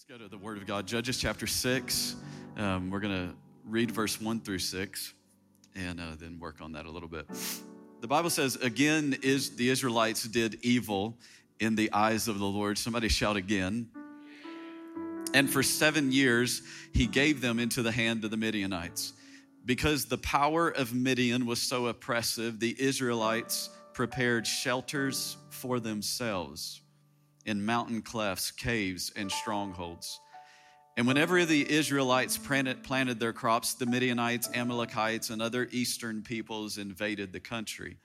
Let's go to the Word of God, Judges chapter 6. Um, we're going to read verse 1 through 6 and uh, then work on that a little bit. The Bible says, Again, is the Israelites did evil in the eyes of the Lord. Somebody shout again. And for seven years, he gave them into the hand of the Midianites. Because the power of Midian was so oppressive, the Israelites prepared shelters for themselves in mountain clefts, caves, and strongholds. And whenever the Israelites planted their crops, the Midianites, Amalekites, and other eastern peoples invaded the country.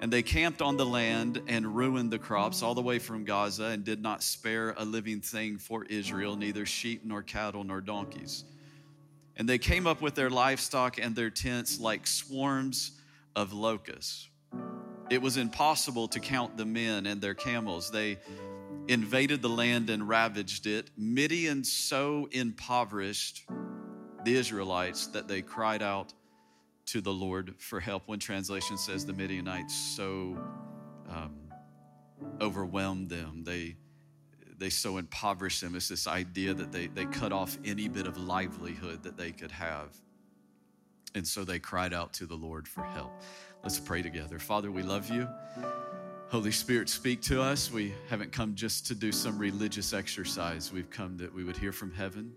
And they camped on the land and ruined the crops all the way from Gaza and did not spare a living thing for Israel, neither sheep nor cattle nor donkeys. And they came up with their livestock and their tents like swarms of locusts. It was impossible to count the men and their camels. They invaded the land and ravaged it. Midian so impoverished the Israelites that they cried out to the Lord for help. One translation says the Midianites so um, overwhelmed them. They they so impoverished them. It's this idea that they, they cut off any bit of livelihood that they could have. And so they cried out to the Lord for help. Let's pray together. Father, we love you. Holy Spirit, speak to us. We haven't come just to do some religious exercise. We've come that we would hear from heaven.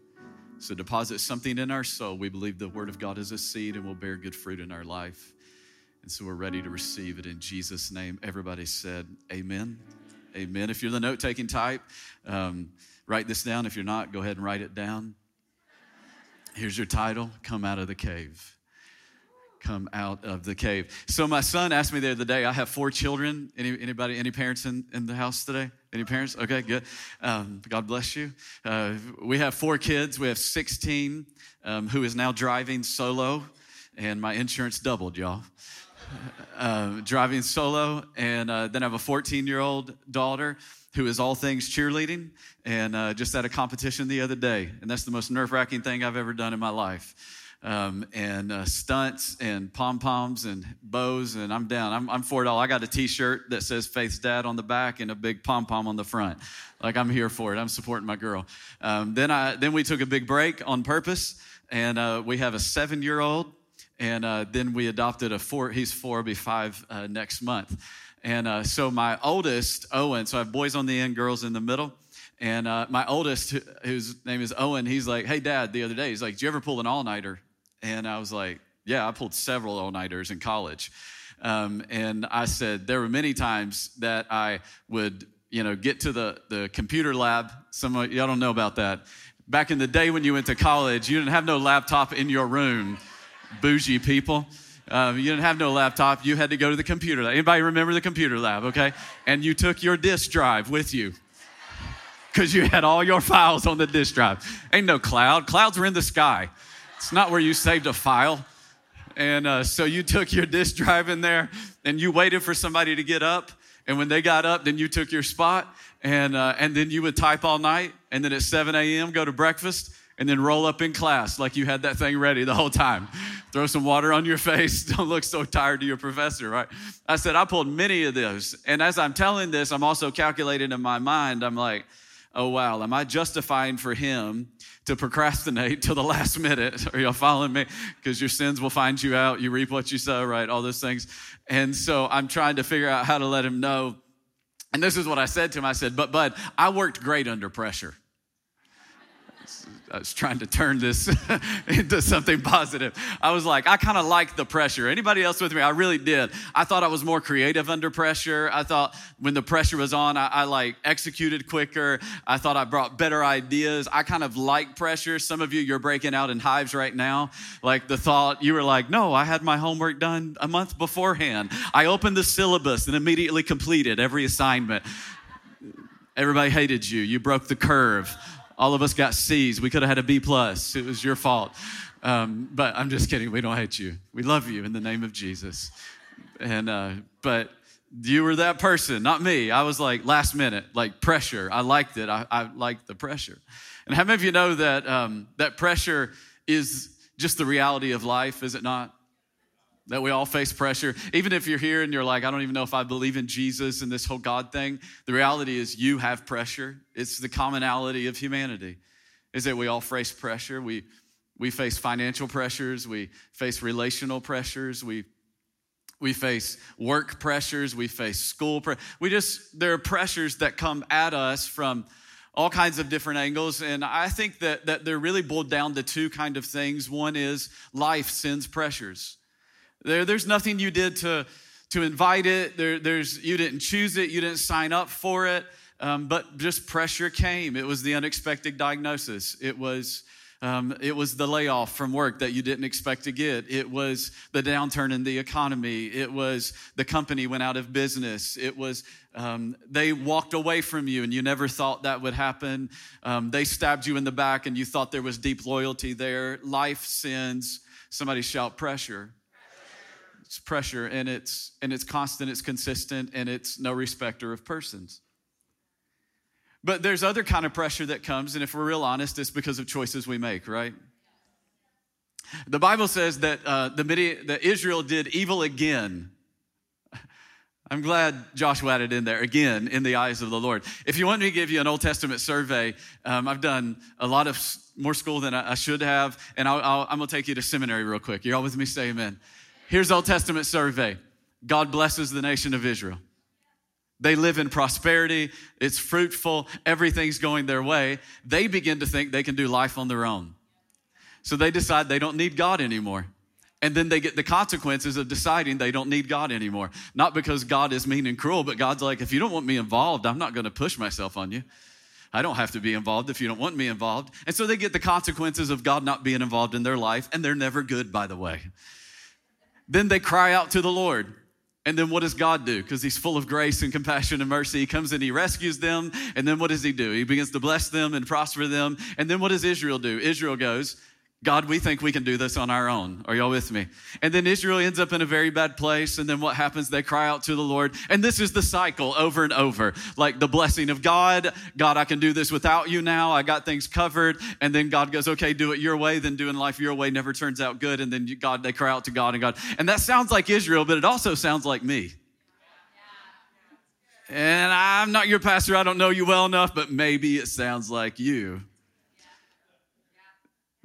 So deposit something in our soul. We believe the Word of God is a seed and will bear good fruit in our life. And so we're ready to receive it in Jesus' name. Everybody said, Amen. Amen. If you're the note taking type, um, write this down. If you're not, go ahead and write it down. Here's your title Come Out of the Cave come out of the cave. So my son asked me the other day, I have four children. Any, anybody, any parents in, in the house today? Any parents? Okay, good. Um, God bless you. Uh, we have four kids. We have 16 um, who is now driving solo, and my insurance doubled, y'all. Uh, driving solo, and uh, then I have a 14 year old daughter who is all things cheerleading, and uh, just at a competition the other day, and that's the most nerve wracking thing I've ever done in my life um, and uh, stunts and pom poms and bows, and I'm down. I'm, I'm for it all. I got a T-shirt that says Faith's Dad on the back and a big pom pom on the front. Like I'm here for it. I'm supporting my girl. Um, then I then we took a big break on purpose, and uh, we have a seven year old, and uh, then we adopted a four. He's four, be five uh, next month. And uh, so my oldest, Owen, so I have boys on the end, girls in the middle. And uh, my oldest, whose name is Owen, he's like, Hey, dad, the other day, he's like, Do you ever pull an all nighter? And I was like, yeah, I pulled several all nighters in college. Um, and I said, there were many times that I would, you know, get to the, the computer lab. Some of y'all don't know about that. Back in the day when you went to college, you didn't have no laptop in your room, bougie people. Um, you didn't have no laptop. You had to go to the computer lab. Anybody remember the computer lab? Okay. And you took your disk drive with you because you had all your files on the disk drive. Ain't no cloud. Clouds were in the sky. It's not where you saved a file. And uh, so you took your disk drive in there and you waited for somebody to get up. And when they got up, then you took your spot and, uh, and then you would type all night. And then at 7 a.m., go to breakfast and then roll up in class like you had that thing ready the whole time. Throw some water on your face. Don't look so tired to your professor, right? I said, I pulled many of those. And as I'm telling this, I'm also calculating in my mind, I'm like, oh, wow, am I justifying for him to procrastinate till the last minute. Are y'all following me? Because your sins will find you out. You reap what you sow, right? All those things. And so I'm trying to figure out how to let him know. And this is what I said to him I said, But, Bud, I worked great under pressure. I was trying to turn this into something positive. I was like, I kind of like the pressure. Anybody else with me? I really did. I thought I was more creative under pressure. I thought when the pressure was on, I, I like executed quicker. I thought I brought better ideas. I kind of like pressure. Some of you, you're breaking out in hives right now. Like the thought, you were like, no, I had my homework done a month beforehand. I opened the syllabus and immediately completed every assignment. Everybody hated you. You broke the curve. All of us got C's. We could have had a B plus. It was your fault. Um, but I'm just kidding. We don't hate you. We love you in the name of Jesus. And uh, but you were that person, not me. I was like last minute, like pressure. I liked it. I, I liked the pressure. And how many of you know that um, that pressure is just the reality of life? Is it not? That we all face pressure. Even if you're here and you're like, I don't even know if I believe in Jesus and this whole God thing, the reality is you have pressure. It's the commonality of humanity, is that we all face pressure. We, we face financial pressures, we face relational pressures, we we face work pressures, we face school pre- we just there are pressures that come at us from all kinds of different angles and i think that, that they're really boiled down to two kind of things one is life sends pressures there, there's nothing you did to, to invite it. There, there's, you didn't choose it. You didn't sign up for it. Um, but just pressure came. It was the unexpected diagnosis. It was, um, it was the layoff from work that you didn't expect to get. It was the downturn in the economy. It was the company went out of business. It was um, they walked away from you and you never thought that would happen. Um, they stabbed you in the back and you thought there was deep loyalty there. Life sins. somebody shout pressure it's pressure and it's and it's constant it's consistent and it's no respecter of persons. But there's other kind of pressure that comes and if we're real honest it's because of choices we make right? The bible says that uh, the that israel did evil again. I'm glad joshua added in there again in the eyes of the lord. If you want me to give you an old testament survey um, i've done a lot of more school than i, I should have and i am going to take you to seminary real quick. You're all with me? Say amen Here's Old Testament survey God blesses the nation of Israel. They live in prosperity, it's fruitful, everything's going their way. They begin to think they can do life on their own. So they decide they don't need God anymore. And then they get the consequences of deciding they don't need God anymore. Not because God is mean and cruel, but God's like, if you don't want me involved, I'm not going to push myself on you. I don't have to be involved if you don't want me involved. And so they get the consequences of God not being involved in their life, and they're never good, by the way. Then they cry out to the Lord. And then what does God do? Because He's full of grace and compassion and mercy. He comes and He rescues them. And then what does He do? He begins to bless them and prosper them. And then what does Israel do? Israel goes, God, we think we can do this on our own. Are y'all with me? And then Israel ends up in a very bad place. And then what happens? They cry out to the Lord. And this is the cycle over and over like the blessing of God. God, I can do this without you now. I got things covered. And then God goes, okay, do it your way. Then doing life your way never turns out good. And then God, they cry out to God and God. And that sounds like Israel, but it also sounds like me. And I'm not your pastor. I don't know you well enough, but maybe it sounds like you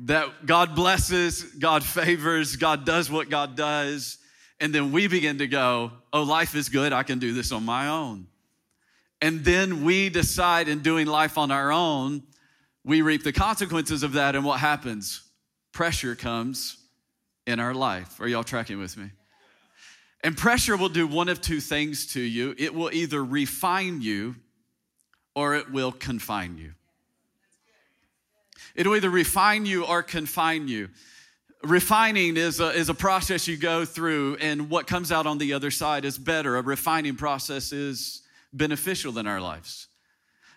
that God blesses, God favors, God does what God does. And then we begin to go, oh, life is good. I can do this on my own. And then we decide in doing life on our own, we reap the consequences of that. And what happens? Pressure comes in our life. Are y'all tracking with me? And pressure will do one of two things to you it will either refine you or it will confine you. It'll either refine you or confine you. Refining is a, is a process you go through, and what comes out on the other side is better. A refining process is beneficial in our lives.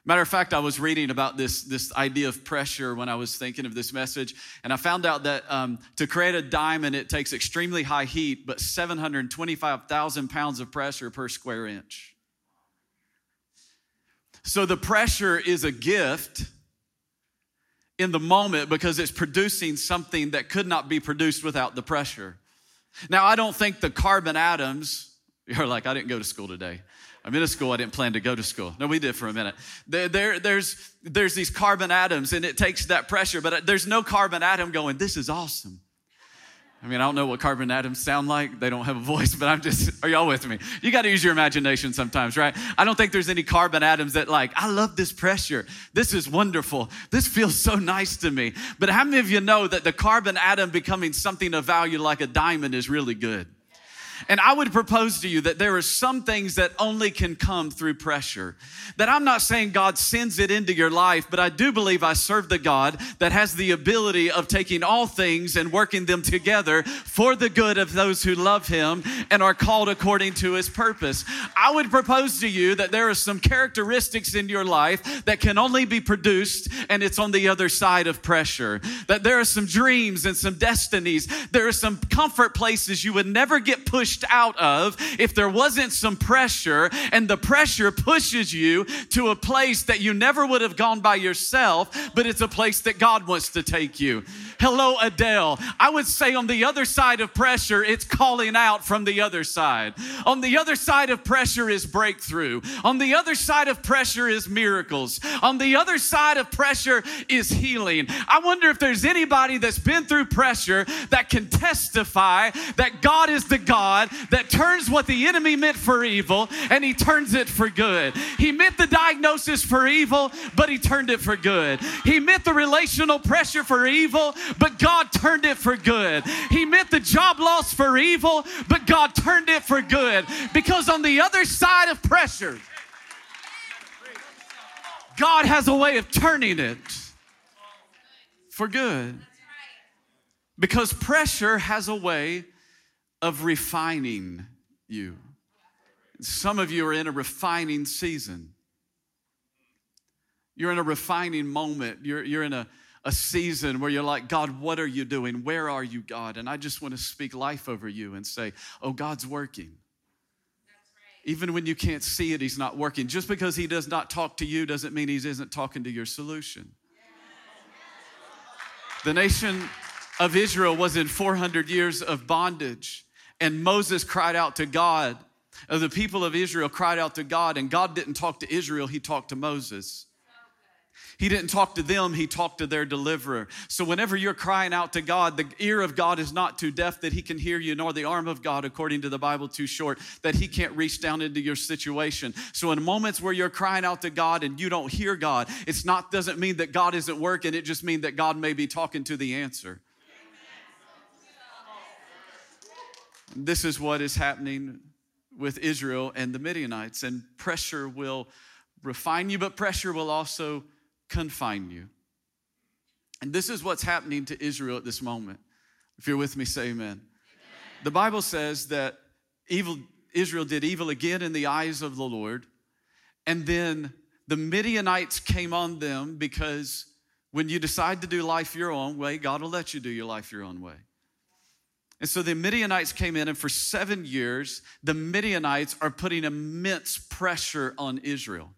Matter of fact, I was reading about this, this idea of pressure when I was thinking of this message, and I found out that um, to create a diamond, it takes extremely high heat, but 725,000 pounds of pressure per square inch. So the pressure is a gift in the moment because it's producing something that could not be produced without the pressure. Now, I don't think the carbon atoms, you're like, I didn't go to school today. I'm in a school I didn't plan to go to school. No, we did for a minute. There, there, there's, there's these carbon atoms and it takes that pressure, but uh, there's no carbon atom going, this is awesome. I mean, I don't know what carbon atoms sound like. They don't have a voice, but I'm just, are y'all with me? You got to use your imagination sometimes, right? I don't think there's any carbon atoms that, like, I love this pressure. This is wonderful. This feels so nice to me. But how many of you know that the carbon atom becoming something of value like a diamond is really good? And I would propose to you that there are some things that only can come through pressure. That I'm not saying God sends it into your life, but I do believe I serve the God that has the ability of taking all things and working them together for the good of those who love Him and are called according to His purpose. I would propose to you that there are some characteristics in your life that can only be produced, and it's on the other side of pressure. That there are some dreams and some destinies, there are some comfort places you would never get pushed pushed out of if there wasn't some pressure, and the pressure pushes you to a place that you never would have gone by yourself, but it's a place that God wants to take you. Hello, Adele. I would say on the other side of pressure, it's calling out from the other side. On the other side of pressure is breakthrough. On the other side of pressure is miracles. On the other side of pressure is healing. I wonder if there's anybody that's been through pressure that can testify that God is the God that turns what the enemy meant for evil and he turns it for good. He meant the diagnosis for evil, but he turned it for good. He meant the relational pressure for evil, but God turned it for good. He meant the job loss for evil, but God turned it for good. Because on the other side of pressure, God has a way of turning it for good. Because pressure has a way of refining you. Some of you are in a refining season. You're in a refining moment. You're, you're in a, a season where you're like, God, what are you doing? Where are you, God? And I just want to speak life over you and say, Oh, God's working. Even when you can't see it, He's not working. Just because He does not talk to you doesn't mean He isn't talking to your solution. The nation of Israel was in 400 years of bondage, and Moses cried out to God. Uh, the people of Israel cried out to God, and God didn't talk to Israel, He talked to Moses. He didn't talk to them, he talked to their deliverer. So, whenever you're crying out to God, the ear of God is not too deaf that he can hear you, nor the arm of God, according to the Bible, too short that he can't reach down into your situation. So, in moments where you're crying out to God and you don't hear God, it's not doesn't mean that God isn't working, it just means that God may be talking to the answer. This is what is happening with Israel and the Midianites, and pressure will refine you, but pressure will also confine you. And this is what's happening to Israel at this moment. If you're with me, say amen. amen. The Bible says that evil Israel did evil again in the eyes of the Lord. And then the Midianites came on them because when you decide to do life your own way, God will let you do your life your own way. And so the Midianites came in, and for seven years, the Midianites are putting immense pressure on Israel.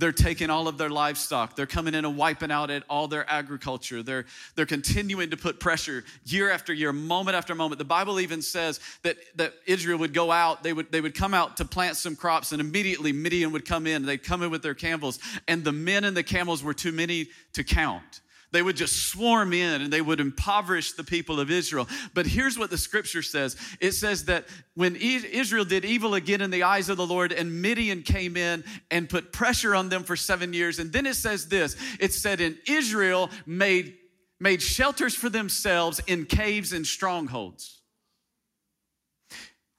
They're taking all of their livestock. They're coming in and wiping out at all their agriculture. They're, they're continuing to put pressure year after year, moment after moment. The Bible even says that, that Israel would go out, they would, they would come out to plant some crops, and immediately Midian would come in. They'd come in with their camels, and the men and the camels were too many to count. They would just swarm in and they would impoverish the people of Israel. But here's what the scripture says it says that when Israel did evil again in the eyes of the Lord, and Midian came in and put pressure on them for seven years. And then it says this it said, "In Israel made, made shelters for themselves in caves and strongholds.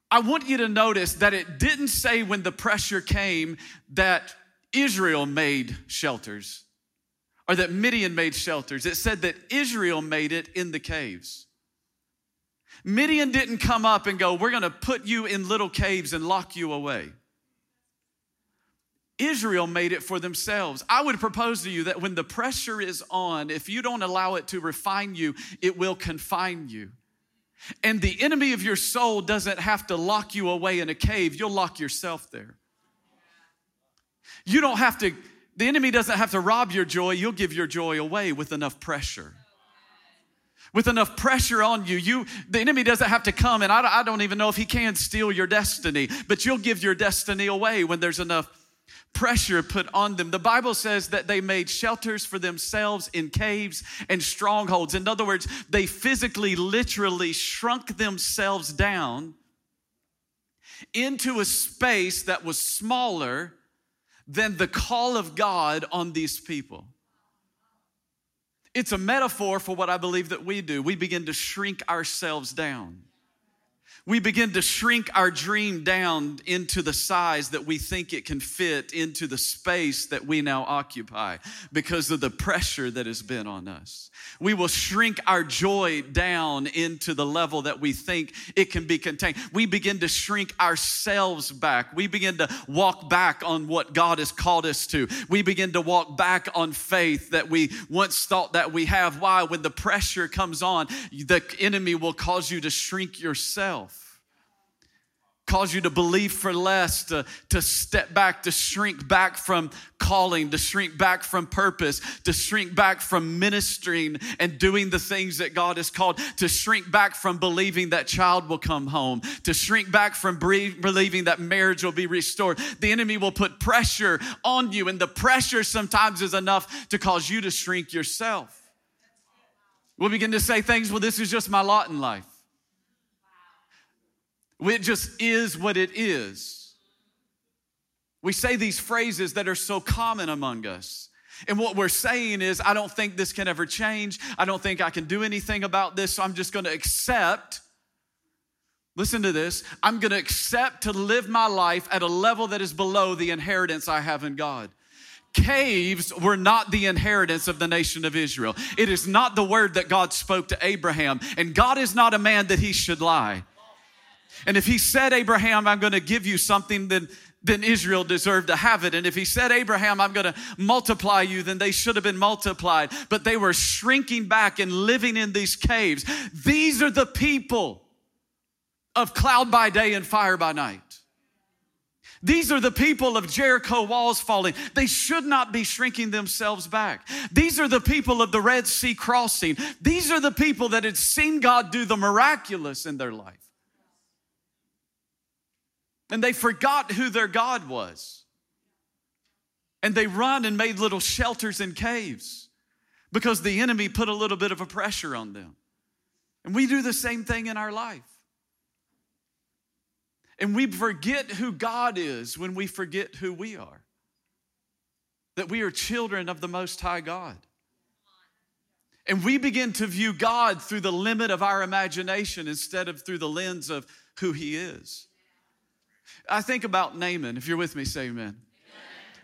I want you to notice that it didn't say when the pressure came that Israel made shelters or that Midian made shelters. It said that Israel made it in the caves. Midian didn't come up and go, We're going to put you in little caves and lock you away. Israel made it for themselves. I would propose to you that when the pressure is on, if you don't allow it to refine you, it will confine you. And the enemy of your soul doesn't have to lock you away in a cave, you'll lock yourself there. You don't have to the enemy doesn't have to rob your joy, you'll give your joy away with enough pressure. With enough pressure on you, you the enemy doesn't have to come, and I, I don't even know if he can steal your destiny, but you'll give your destiny away when there's enough pressure put on them. The Bible says that they made shelters for themselves in caves and strongholds. In other words, they physically, literally shrunk themselves down into a space that was smaller than the call of God on these people. It's a metaphor for what I believe that we do. We begin to shrink ourselves down we begin to shrink our dream down into the size that we think it can fit into the space that we now occupy because of the pressure that has been on us. We will shrink our joy down into the level that we think it can be contained. We begin to shrink ourselves back. We begin to walk back on what God has called us to. We begin to walk back on faith that we once thought that we have. Why? When the pressure comes on, the enemy will cause you to shrink yourself. cause you to believe for less, to, to step back, to shrink back from calling, to shrink back from purpose, to shrink back from ministering and doing the things that God has called, to shrink back from believing that child will come home, to shrink back from believing that marriage will be restored. The enemy will put pressure on you, and the pressure sometimes is enough to cause you to shrink yourself. We'll begin to say things, well, this is just my lot in life. It just is what it is. We say these phrases that are so common among us. And what we're saying is, I don't think this can ever change. I don't think I can do anything about this. So I'm just going to accept. Listen to this. I'm going to accept to live my life at a level that is below the inheritance I have in God. Caves were not the inheritance of the nation of Israel. It is not the word that God spoke to Abraham. And God is not a man that he should lie. And if he said, Abraham, I'm going to give you something, then, then Israel deserved to have it. And if he said, Abraham, I'm going to multiply you, then they should have been multiplied. But they were shrinking back and living in these caves. These are the people of cloud by day and fire by night. These are the people of Jericho walls falling. They should not be shrinking themselves back. These are the people of the Red Sea crossing. These are the people that had seen God do the miraculous in their life. And they forgot who their God was. And they run and made little shelters and caves because the enemy put a little bit of a pressure on them. And we do the same thing in our life. And we forget who God is when we forget who we are. That we are children of the Most High God. And we begin to view God through the limit of our imagination instead of through the lens of who He is. I think about Naaman. If you're with me, say amen. amen.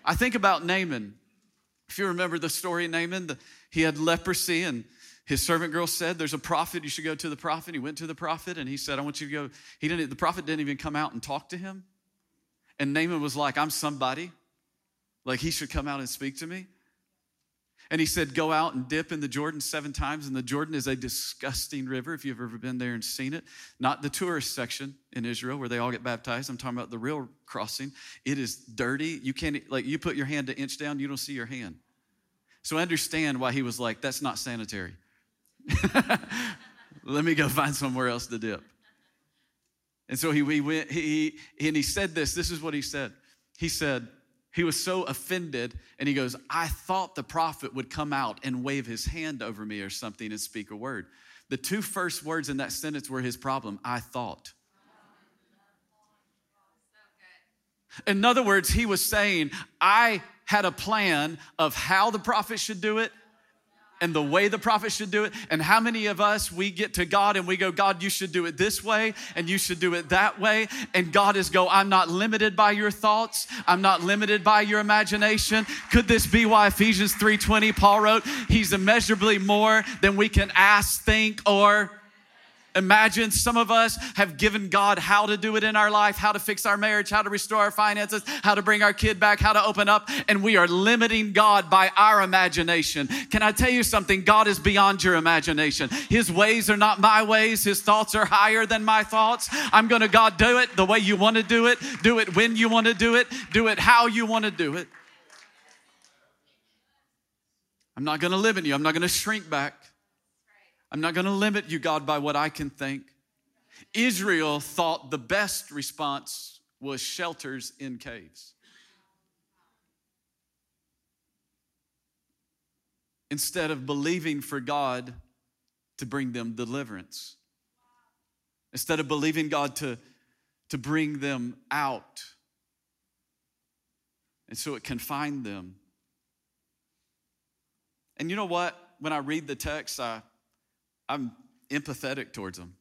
I think about Naaman. If you remember the story of Naaman, the, he had leprosy, and his servant girl said, There's a prophet, you should go to the prophet. He went to the prophet, and he said, I want you to go. He didn't, the prophet didn't even come out and talk to him. And Naaman was like, I'm somebody. Like, he should come out and speak to me. And he said, Go out and dip in the Jordan seven times. And the Jordan is a disgusting river if you've ever been there and seen it. Not the tourist section in Israel where they all get baptized. I'm talking about the real crossing. It is dirty. You can't, like, you put your hand an inch down, you don't see your hand. So I understand why he was like, That's not sanitary. Let me go find somewhere else to dip. And so he, he went, he, and he said this. This is what he said. He said, he was so offended, and he goes, I thought the prophet would come out and wave his hand over me or something and speak a word. The two first words in that sentence were his problem I thought. In other words, he was saying, I had a plan of how the prophet should do it and the way the prophet should do it. And how many of us we get to God and we go, God, you should do it this way and you should do it that way. And God is go, I'm not limited by your thoughts. I'm not limited by your imagination. Could this be why Ephesians 3:20 Paul wrote, He's immeasurably more than we can ask, think, or Imagine some of us have given God how to do it in our life, how to fix our marriage, how to restore our finances, how to bring our kid back, how to open up, and we are limiting God by our imagination. Can I tell you something? God is beyond your imagination. His ways are not my ways, His thoughts are higher than my thoughts. I'm going to, God, do it the way you want to do it, do it when you want to do it, do it how you want to do it. I'm not going to limit you, I'm not going to shrink back. I'm not going to limit you, God, by what I can think. Israel thought the best response was shelters in caves. Instead of believing for God to bring them deliverance, instead of believing God to, to bring them out. And so it confined them. And you know what? When I read the text, I, I'm empathetic towards them.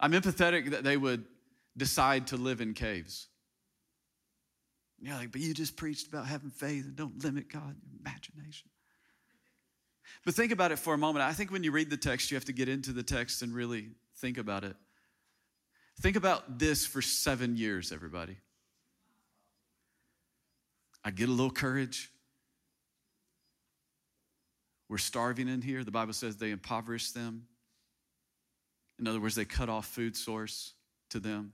I'm empathetic that they would decide to live in caves. You're like, but you just preached about having faith and don't limit God, imagination. But think about it for a moment. I think when you read the text, you have to get into the text and really think about it. Think about this for seven years, everybody. I get a little courage. We're starving in here. The Bible says they impoverished them. In other words, they cut off food source to them.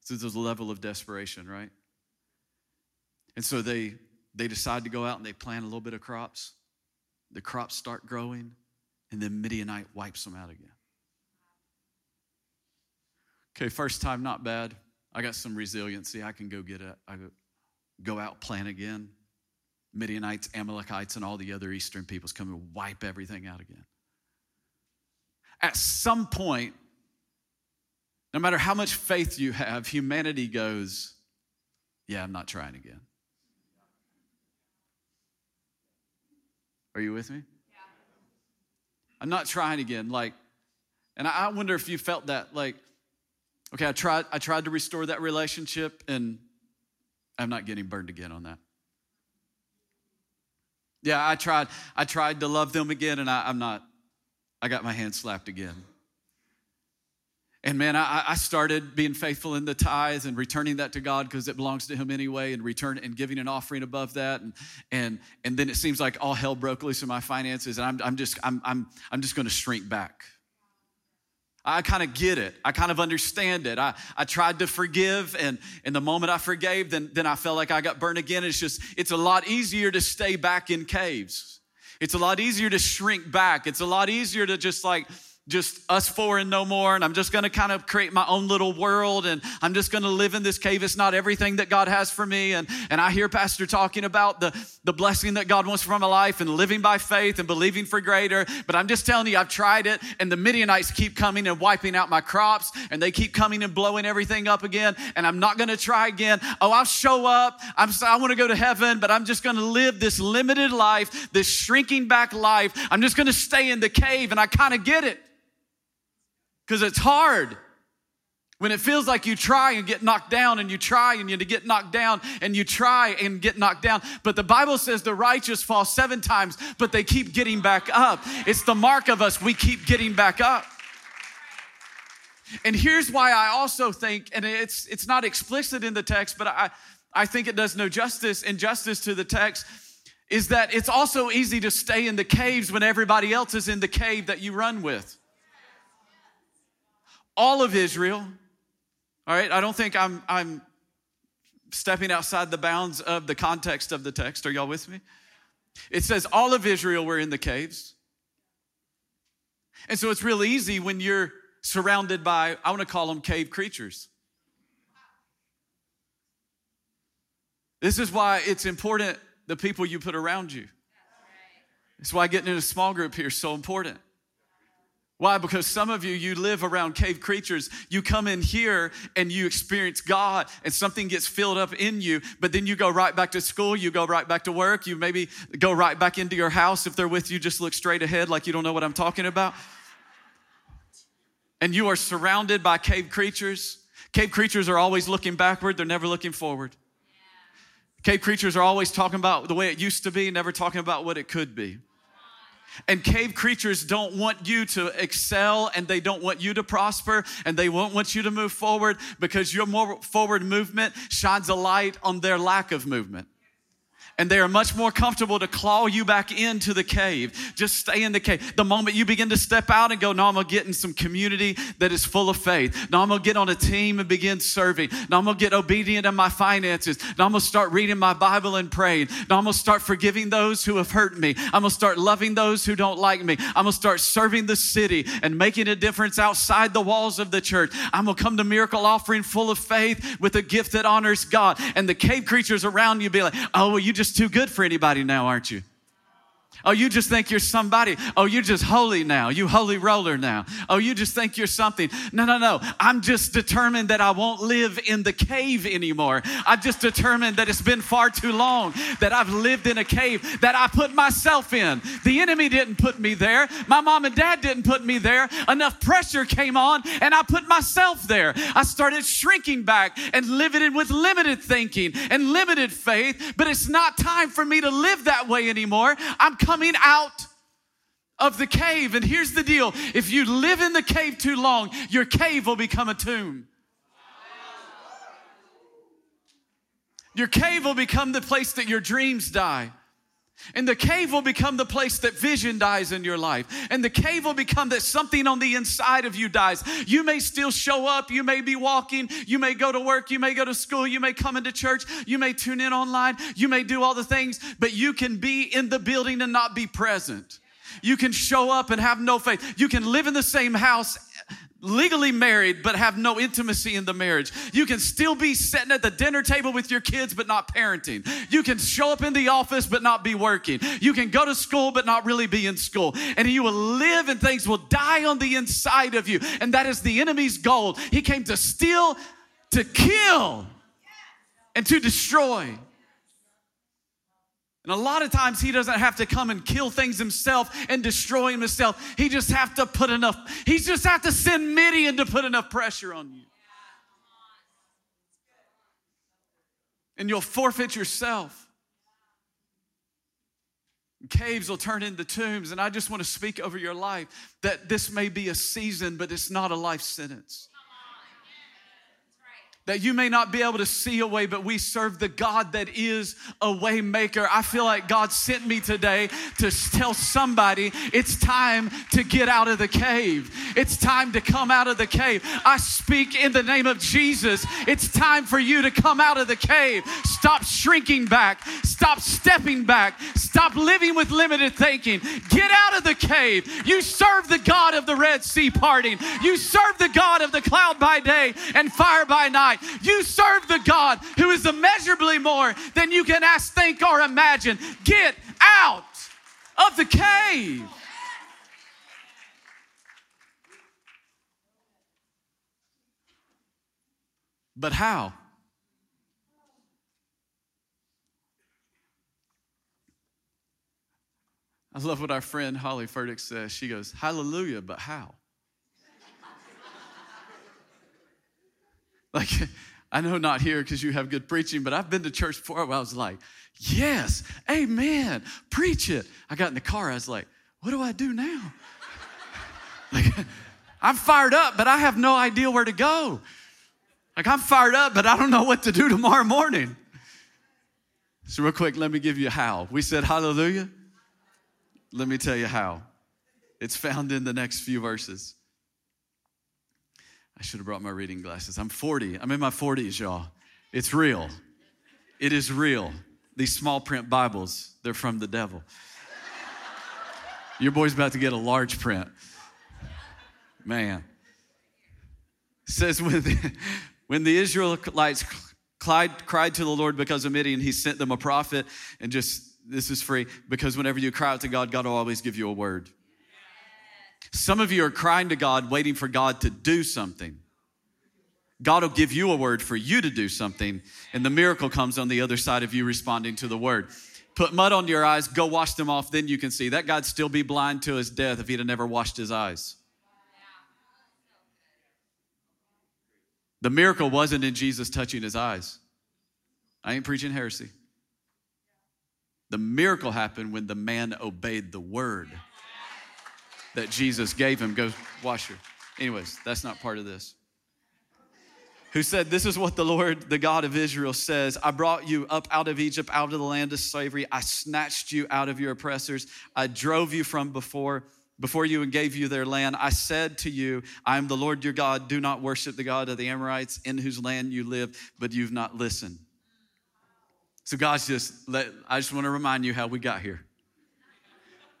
So there's a level of desperation, right? And so they they decide to go out and they plant a little bit of crops. The crops start growing, and then Midianite wipes them out again. Okay, first time, not bad. I got some resiliency. I can go get it. I go out, plant again. Midianites, Amalekites, and all the other eastern peoples come and wipe everything out again. At some point, no matter how much faith you have, humanity goes, Yeah, I'm not trying again. Are you with me? Yeah. I'm not trying again. Like, and I wonder if you felt that. Like, okay, I tried, I tried to restore that relationship, and I'm not getting burned again on that. Yeah, I tried, I tried to love them again, and I, I'm not, I got my hand slapped again. And man, I, I, started being faithful in the tithes and returning that to God because it belongs to Him anyway, and return and giving an offering above that. And and and then it seems like all hell broke loose in my finances, and I'm I'm just I'm I'm I'm just going to shrink back. I kind of get it. I kind of understand it. I, I tried to forgive, and, and the moment I forgave, then, then I felt like I got burned again. It's just, it's a lot easier to stay back in caves. It's a lot easier to shrink back. It's a lot easier to just like just us four and no more and i'm just going to kind of create my own little world and i'm just going to live in this cave. It's not everything that god has for me and, and i hear pastor talking about the, the blessing that god wants for my life and living by faith and believing for greater but i'm just telling you i've tried it and the midianites keep coming and wiping out my crops and they keep coming and blowing everything up again and i'm not going to try again. Oh i'll show up. I'm, i want to go to heaven but i'm just going to live this limited life this shrinking back life. I'm just going to stay in the cave and i kind of get it because it's hard. When it feels like you try and get knocked down, and you try and you get knocked down, and you try and get knocked down. But the Bible says the righteous fall seven times, but they keep getting back up. It's the mark of us, we keep getting back up. And here's why I also think, and it's it's not explicit in the text, but I, I think it does no justice, injustice to the text, is that it's also easy to stay in the caves when everybody else is in the cave that you run with all of Israel. All right, I don't think I'm, I'm stepping outside the bounds of the context of the text. Are y'all with me? It says all of Israel were in the caves. And so it's real easy when you're surrounded by, I want to call them cave creatures. This is why it's important the people you put around you. That's why getting in a small group here is so important. Why? Because some of you, you live around cave creatures. You come in here and you experience God and something gets filled up in you, but then you go right back to school, you go right back to work, you maybe go right back into your house. If they're with you, just look straight ahead like you don't know what I'm talking about. And you are surrounded by cave creatures. Cave creatures are always looking backward, they're never looking forward. Cave creatures are always talking about the way it used to be, never talking about what it could be. And cave creatures don't want you to excel and they don't want you to prosper and they won't want you to move forward because your more forward movement shines a light on their lack of movement and they are much more comfortable to claw you back into the cave. Just stay in the cave. The moment you begin to step out and go, no, I'm gonna get in some community that is full of faith. Now I'm gonna get on a team and begin serving. Now I'm gonna get obedient in my finances. Now I'm gonna start reading my Bible and praying. Now I'm gonna start forgiving those who have hurt me. I'm gonna start loving those who don't like me. I'm gonna start serving the city and making a difference outside the walls of the church. I'm gonna come to miracle offering full of faith with a gift that honors God. And the cave creatures around you be like, oh, well, you just just too good for anybody now, aren't you? Oh, you just think you're somebody. Oh, you're just holy now. You holy roller now. Oh, you just think you're something. No, no, no. I'm just determined that I won't live in the cave anymore. I've just determined that it's been far too long that I've lived in a cave that I put myself in. The enemy didn't put me there. My mom and dad didn't put me there. Enough pressure came on and I put myself there. I started shrinking back and living with limited thinking and limited faith, but it's not time for me to live that way anymore. I'm coming coming out of the cave. And here's the deal if you live in the cave too long, your cave will become a tomb. Your cave will become the place that your dreams die. And the cave will become the place that vision dies in your life. And the cave will become that something on the inside of you dies. You may still show up. You may be walking. You may go to work. You may go to school. You may come into church. You may tune in online. You may do all the things, but you can be in the building and not be present. You can show up and have no faith. You can live in the same house legally married but have no intimacy in the marriage. You can still be sitting at the dinner table with your kids but not parenting. You can show up in the office but not be working. You can go to school but not really be in school. And you will live and things will die on the inside of you. And that is the enemy's goal. He came to steal, to kill, and to destroy. And a lot of times he doesn't have to come and kill things himself and destroy himself. He just have to put enough, he just have to send Midian to put enough pressure on you. And you'll forfeit yourself. Caves will turn into tombs. And I just want to speak over your life that this may be a season, but it's not a life sentence that you may not be able to see a way, but we serve the God that is a way maker. I feel like God sent me today to tell somebody it's time to get out of the cave. It's time to come out of the cave. I speak in the name of Jesus. It's time for you to come out of the cave. Stop shrinking back. Stop stepping back. Stop living with limited thinking. Get out of the cave. You serve the God of the Red Sea parting. You serve the God of the cloud by day and fire by night. You serve the God who is immeasurably more than you can ask, think, or imagine. Get out of the cave. But how? I love what our friend Holly Furtick says. She goes, Hallelujah, but how? Like, I know not here because you have good preaching, but I've been to church before where I was like, yes, amen, preach it. I got in the car, I was like, what do I do now? like, I'm fired up, but I have no idea where to go. Like, I'm fired up, but I don't know what to do tomorrow morning. So, real quick, let me give you how. We said hallelujah. Let me tell you how. It's found in the next few verses. I should have brought my reading glasses. I'm 40. I'm in my 40s, y'all. It's real. It is real. These small print Bibles, they're from the devil. Your boy's about to get a large print. Man. It says when the, when the Israelites cried, cried to the Lord because of Midian, he sent them a prophet and just, this is free, because whenever you cry out to God, God will always give you a word. Some of you are crying to God, waiting for God to do something. God will give you a word for you to do something, and the miracle comes on the other side of you responding to the word. Put mud on your eyes, go wash them off, then you can see. That Guy'd still be blind to his death if he'd have never washed his eyes. The miracle wasn't in Jesus touching his eyes. I ain't preaching heresy. The miracle happened when the man obeyed the word that Jesus gave him. Go wash your. Anyways, that's not part of this. Who said, This is what the Lord, the God of Israel, says I brought you up out of Egypt, out of the land of slavery. I snatched you out of your oppressors. I drove you from before before you and gave you their land. I said to you, I am the Lord your God. Do not worship the God of the Amorites in whose land you live, but you've not listened. So God's just let I just want to remind you how we got here.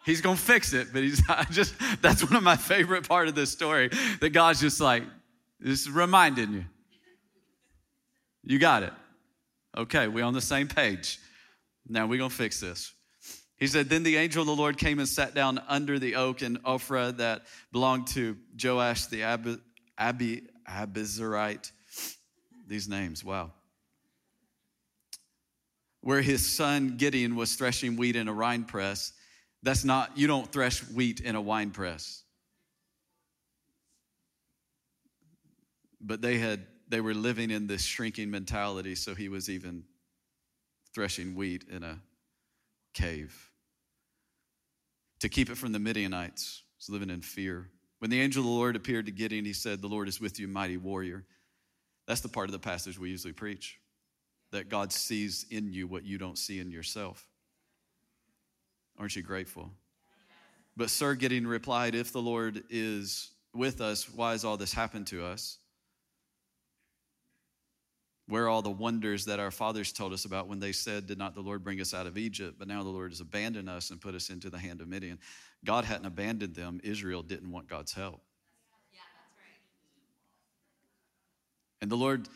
He's gonna fix it, but he's I just that's one of my favorite part of this story. That God's just like, just reminding you. You got it. Okay, we on the same page. Now we're gonna fix this. He said, Then the angel of the Lord came and sat down under the oak in Ophrah that belonged to Joash the Abi, Abi. These names, wow. Where his son Gideon was threshing wheat in a wine press. That's not, you don't thresh wheat in a wine press. But they had, they were living in this shrinking mentality, so he was even threshing wheat in a cave. To keep it from the Midianites, was living in fear. When the angel of the Lord appeared to Gideon, he said, The Lord is with you, mighty warrior. That's the part of the passage we usually preach that God sees in you what you don't see in yourself. Aren't you grateful? But Sir Gideon replied, If the Lord is with us, why has all this happened to us? Where are all the wonders that our fathers told us about when they said, Did not the Lord bring us out of Egypt? But now the Lord has abandoned us and put us into the hand of Midian. God hadn't abandoned them, Israel didn't want God's help. Yeah, that's right. And the Lord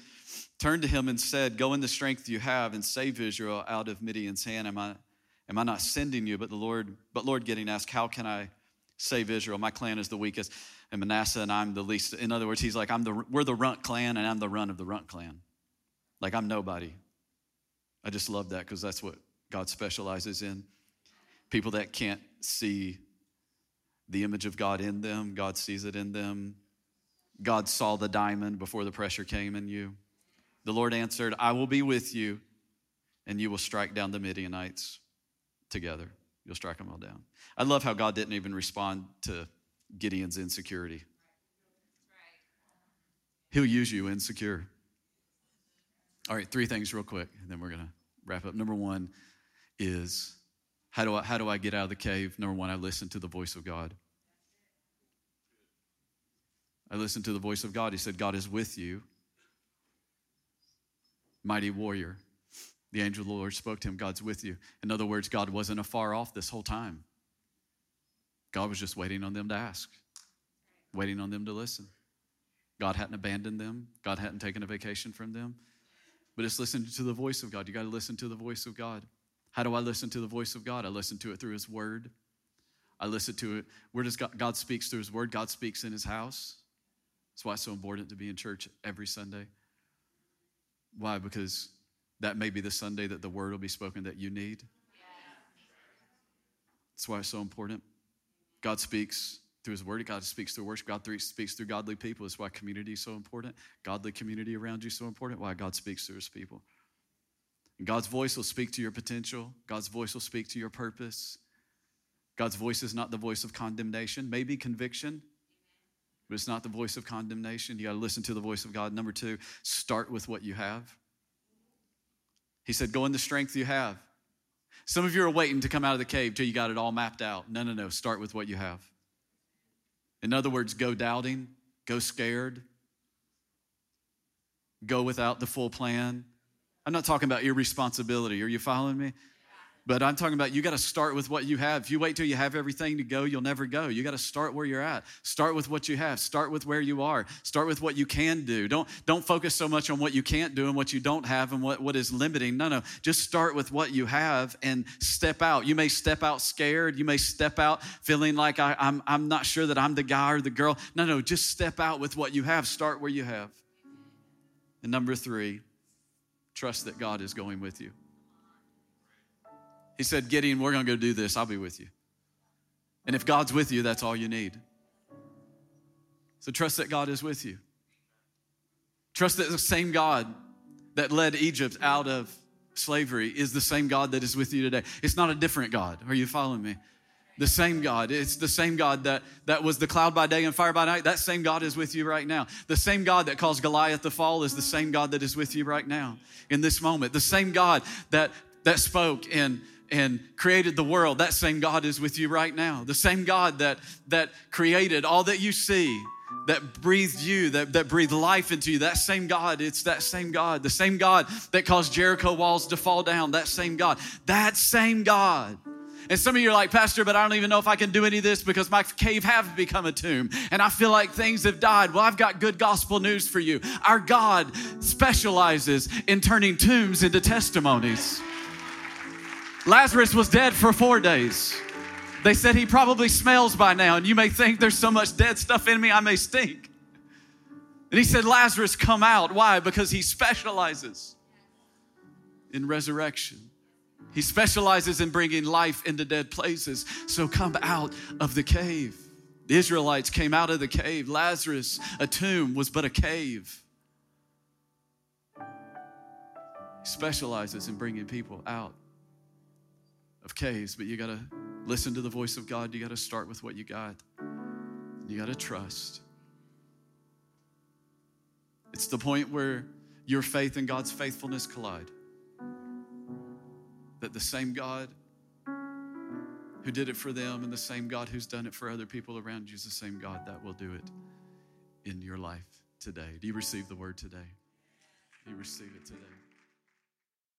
turned to him and said, Go in the strength you have and save Israel out of Midian's hand. Am I, am I not sending you? But the Lord, but Lord Gideon asked, How can I save Israel? My clan is the weakest, and Manasseh and I'm the least. In other words, he's like, I'm the we're the runt clan, and I'm the run of the runt clan. Like I'm nobody. I just love that because that's what God specializes in. People that can't see the image of God in them, God sees it in them. God saw the diamond before the pressure came in you. The Lord answered, I will be with you, and you will strike down the Midianites together. You'll strike them all down. I love how God didn't even respond to Gideon's insecurity. He'll use you insecure. All right, three things real quick, and then we're going to wrap up. Number one is how do, I, how do I get out of the cave? Number one, I listen to the voice of God. I listened to the voice of God. He said, God is with you, mighty warrior. The angel of the Lord spoke to him, God's with you. In other words, God wasn't afar off this whole time. God was just waiting on them to ask, waiting on them to listen. God hadn't abandoned them, God hadn't taken a vacation from them. But it's listening to the voice of God. You got to listen to the voice of God. How do I listen to the voice of God? I listen to it through His Word. I listen to it. Where does God, God speaks through His Word? God speaks in His house. That's why it's so important to be in church every Sunday. Why? Because that may be the Sunday that the Word will be spoken that you need. That's why it's so important. God speaks through his word. God speaks through worship. God speaks through godly people. That's why community is so important. Godly community around you is so important. Why God speaks through his people. And God's voice will speak to your potential. God's voice will speak to your purpose. God's voice is not the voice of condemnation, maybe conviction, but it's not the voice of condemnation. You got to listen to the voice of God. Number two, start with what you have. He said, Go in the strength you have. Some of you are waiting to come out of the cave till you got it all mapped out. No, no, no. Start with what you have. In other words, go doubting, go scared, go without the full plan. I'm not talking about irresponsibility. Are you following me? But I'm talking about you got to start with what you have. If you wait till you have everything to go, you'll never go. You got to start where you're at. Start with what you have. Start with where you are. Start with what you can do. Don't, don't focus so much on what you can't do and what you don't have and what, what is limiting. No, no. Just start with what you have and step out. You may step out scared. You may step out feeling like I, I'm, I'm not sure that I'm the guy or the girl. No, no. Just step out with what you have. Start where you have. And number three, trust that God is going with you. He said, Gideon, we're going to go do this. I'll be with you. And if God's with you, that's all you need. So trust that God is with you. Trust that the same God that led Egypt out of slavery is the same God that is with you today. It's not a different God. Are you following me? The same God. It's the same God that, that was the cloud by day and fire by night. That same God is with you right now. The same God that caused Goliath to fall is the same God that is with you right now in this moment. The same God that, that spoke in and created the world, that same God is with you right now. The same God that, that created all that you see, that breathed you, that, that breathed life into you, that same God, it's that same God. The same God that caused Jericho walls to fall down, that same God. That same God. And some of you are like, Pastor, but I don't even know if I can do any of this because my cave have become a tomb and I feel like things have died. Well, I've got good gospel news for you. Our God specializes in turning tombs into testimonies. Lazarus was dead for four days. They said he probably smells by now, and you may think there's so much dead stuff in me, I may stink. And he said, Lazarus, come out. Why? Because he specializes in resurrection. He specializes in bringing life into dead places. So come out of the cave. The Israelites came out of the cave. Lazarus, a tomb, was but a cave. He specializes in bringing people out of caves, but you got to listen to the voice of God. You got to start with what you got. You got to trust. It's the point where your faith and God's faithfulness collide. That the same God who did it for them, and the same God who's done it for other people around you is the same God that will do it in your life today. Do you receive the word today? Do you receive it today?